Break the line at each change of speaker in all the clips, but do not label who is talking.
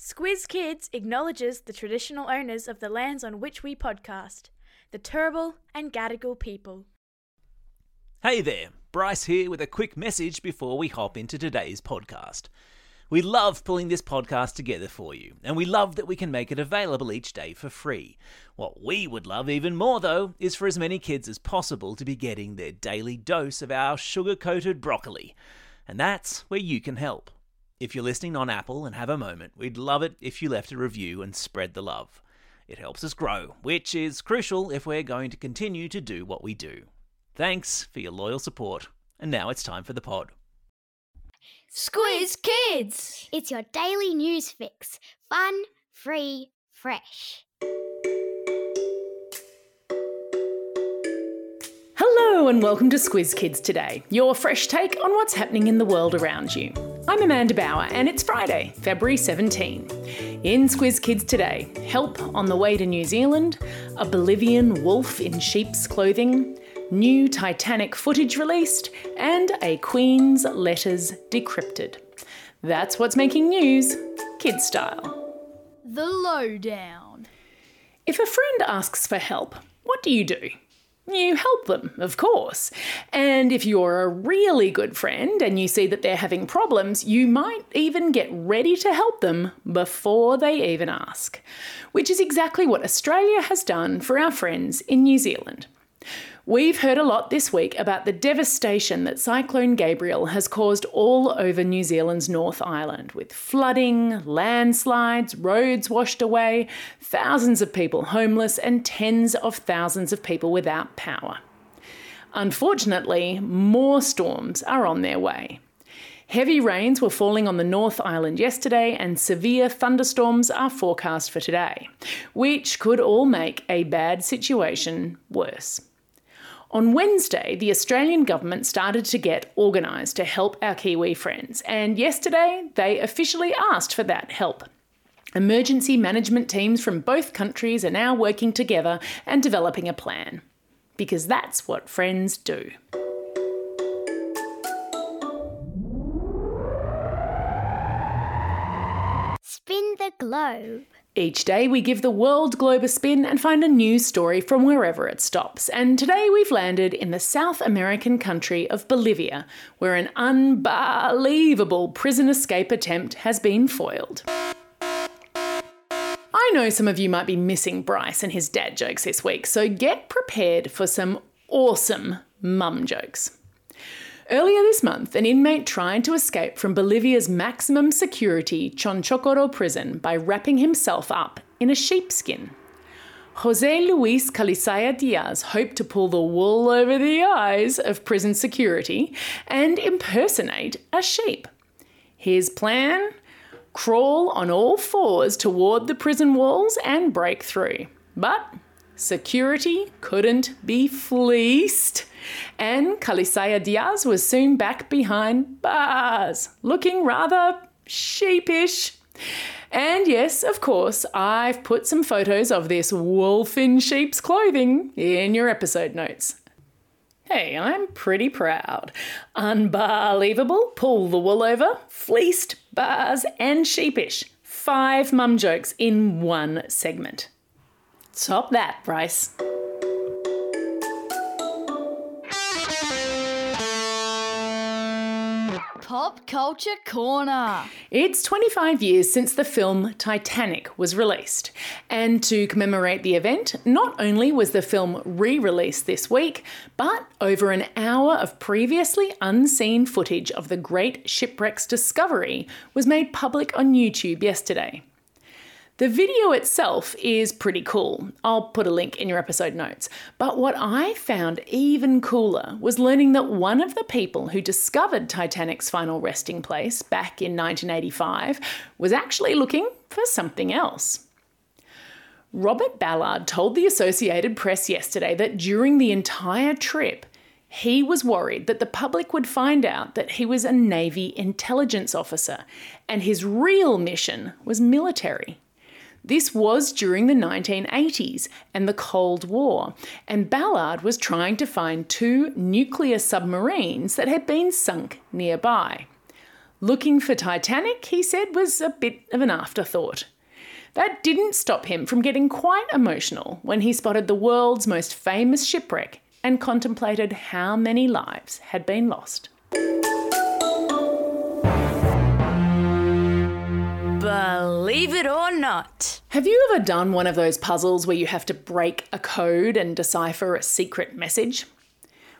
Squiz Kids acknowledges the traditional owners of the lands on which we podcast, the Turrbal and Gadigal people.
Hey there, Bryce here with a quick message before we hop into today's podcast. We love pulling this podcast together for you, and we love that we can make it available each day for free. What we would love even more, though, is for as many kids as possible to be getting their daily dose of our sugar coated broccoli. And that's where you can help. If you're listening on Apple and have a moment, we'd love it if you left a review and spread the love. It helps us grow, which is crucial if we're going to continue to do what we do. Thanks for your loyal support, and now it's time for the pod.
Squiz Kids!
It's your daily news fix. Fun, free, fresh.
Hello and welcome to Squiz Kids Today, your fresh take on what's happening in the world around you. I'm Amanda Bauer and it's Friday, February 17. In Squiz Kids Today, help on the way to New Zealand, a Bolivian wolf in sheep's clothing, new Titanic footage released, and a Queen's letters decrypted. That's what's making news, kid style.
The Lowdown.
If a friend asks for help, what do you do? You help them, of course. And if you're a really good friend and you see that they're having problems, you might even get ready to help them before they even ask. Which is exactly what Australia has done for our friends in New Zealand. We've heard a lot this week about the devastation that Cyclone Gabrielle has caused all over New Zealand's North Island, with flooding, landslides, roads washed away, thousands of people homeless, and tens of thousands of people without power. Unfortunately, more storms are on their way. Heavy rains were falling on the North Island yesterday, and severe thunderstorms are forecast for today, which could all make a bad situation worse. On Wednesday, the Australian government started to get organised to help our Kiwi friends, and yesterday they officially asked for that help. Emergency management teams from both countries are now working together and developing a plan. Because that's what friends do.
Spin the globe.
Each day, we give the world globe a spin and find a new story from wherever it stops. And today, we've landed in the South American country of Bolivia, where an unbelievable prison escape attempt has been foiled. I know some of you might be missing Bryce and his dad jokes this week, so get prepared for some awesome mum jokes. Earlier this month, an inmate tried to escape from Bolivia's maximum security Chonchocoro prison by wrapping himself up in a sheepskin. Jose Luis Calisaya Diaz hoped to pull the wool over the eyes of prison security and impersonate a sheep. His plan? Crawl on all fours toward the prison walls and break through. But security couldn't be fleeced and Calizaya Diaz was soon back behind bars, looking rather sheepish. And yes, of course, I've put some photos of this wolf in sheep's clothing in your episode notes. Hey, I'm pretty proud. Unbelievable, pull the wool over, fleeced, bars, and sheepish. Five mum jokes in one segment. Top that, Bryce.
Culture Corner.
It's 25 years since the film Titanic was released. And to commemorate the event, not only was the film re released this week, but over an hour of previously unseen footage of the great shipwreck's discovery was made public on YouTube yesterday. The video itself is pretty cool. I'll put a link in your episode notes. But what I found even cooler was learning that one of the people who discovered Titanic's final resting place back in 1985 was actually looking for something else. Robert Ballard told the Associated Press yesterday that during the entire trip, he was worried that the public would find out that he was a Navy intelligence officer and his real mission was military. This was during the 1980s and the Cold War, and Ballard was trying to find two nuclear submarines that had been sunk nearby. Looking for Titanic, he said, was a bit of an afterthought. That didn't stop him from getting quite emotional when he spotted the world's most famous shipwreck and contemplated how many lives had been lost.
Believe it or not.
Have you ever done one of those puzzles where you have to break a code and decipher a secret message?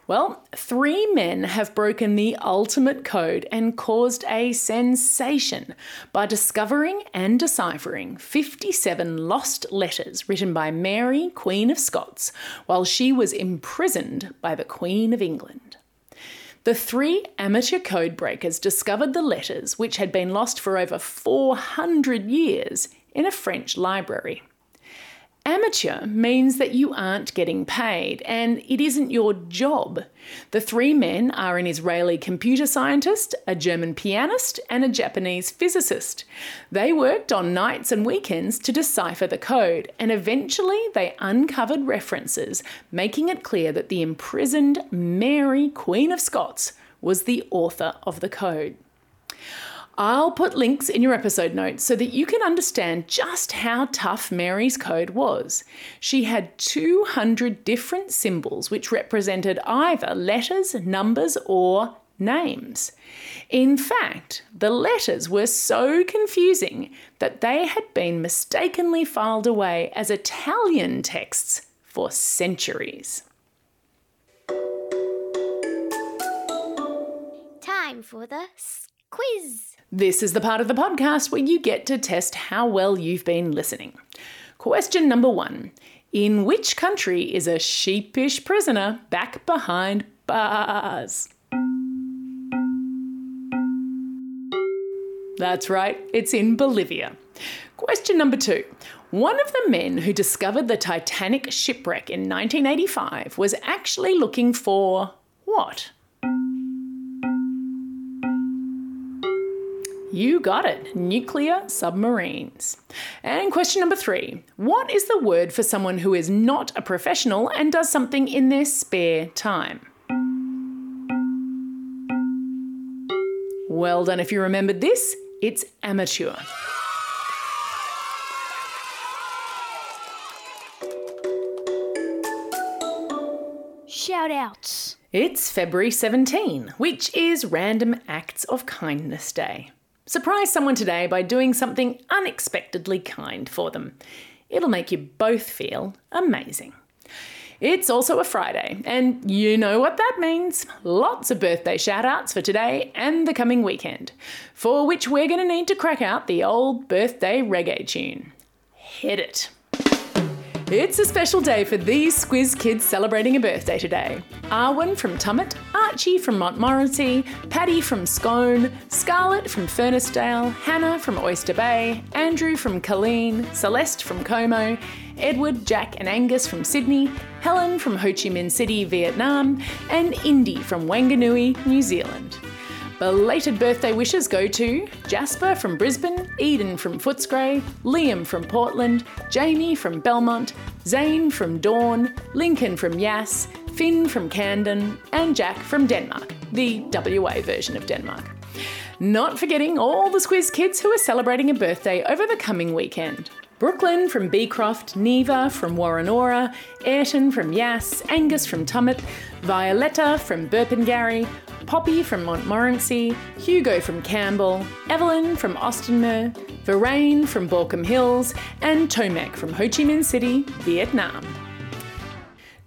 Well, three men have broken the ultimate code and caused a sensation by discovering and deciphering 57 lost letters written by Mary, Queen of Scots, while she was imprisoned by the Queen of England. The three amateur code breakers discovered the letters, which had been lost for over 400 years, in a French library. Amateur means that you aren't getting paid and it isn't your job. The three men are an Israeli computer scientist, a German pianist, and a Japanese physicist. They worked on nights and weekends to decipher the code, and eventually they uncovered references, making it clear that the imprisoned Mary, Queen of Scots, was the author of the code. I'll put links in your episode notes so that you can understand just how tough Mary's code was. She had 200 different symbols which represented either letters, numbers, or names. In fact, the letters were so confusing that they had been mistakenly filed away as Italian texts for centuries.
Time for the quiz.
This is the part of the podcast where you get to test how well you've been listening. Question number one In which country is a sheepish prisoner back behind bars? That's right, it's in Bolivia. Question number two. One of the men who discovered the Titanic shipwreck in 1985 was actually looking for what? You got it, nuclear submarines. And question number three What is the word for someone who is not a professional and does something in their spare time? Well done if you remembered this. It's amateur.
Shout outs.
It's February 17, which is Random Acts of Kindness Day. Surprise someone today by doing something unexpectedly kind for them. It'll make you both feel amazing. It's also a Friday, and you know what that means. Lots of birthday shout outs for today and the coming weekend, for which we're going to need to crack out the old birthday reggae tune. Hit it. It's a special day for these Squiz kids celebrating a birthday today. Arwen from Tumut, Archie from Montmorency, Paddy from Scone, Scarlett from Furnissdale, Hannah from Oyster Bay, Andrew from Colleen, Celeste from Como, Edward, Jack, and Angus from Sydney, Helen from Ho Chi Minh City, Vietnam, and Indy from Wanganui, New Zealand. Belated birthday wishes go to Jasper from Brisbane, Eden from Footscray, Liam from Portland, Jamie from Belmont, Zane from Dawn, Lincoln from Yass, Finn from Camden, and Jack from Denmark, the WA version of Denmark. Not forgetting all the Squiz kids who are celebrating a birthday over the coming weekend. Brooklyn from Beecroft, Neva from Woronora, Ayrton from Yass, Angus from Tumut, Violetta from Burpengary, Poppy from Montmorency, Hugo from Campbell, Evelyn from Austinmer, Veraine from Baulkham Hills, and Tomek from Ho Chi Minh City, Vietnam.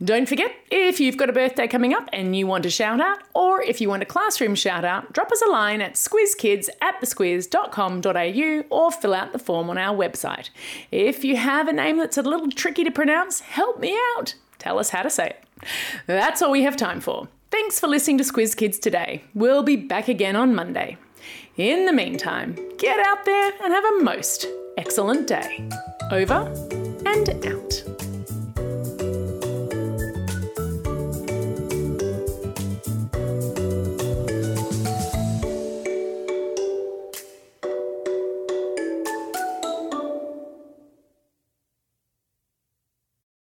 Don't forget, if you've got a birthday coming up and you want a shout out, or if you want a classroom shout out, drop us a line at squizkids at thesquiz.com.au or fill out the form on our website. If you have a name that's a little tricky to pronounce, help me out. Tell us how to say it. That's all we have time for. Thanks for listening to Squiz Kids today. We'll be back again on Monday. In the meantime, get out there and have a most excellent day. Over and out.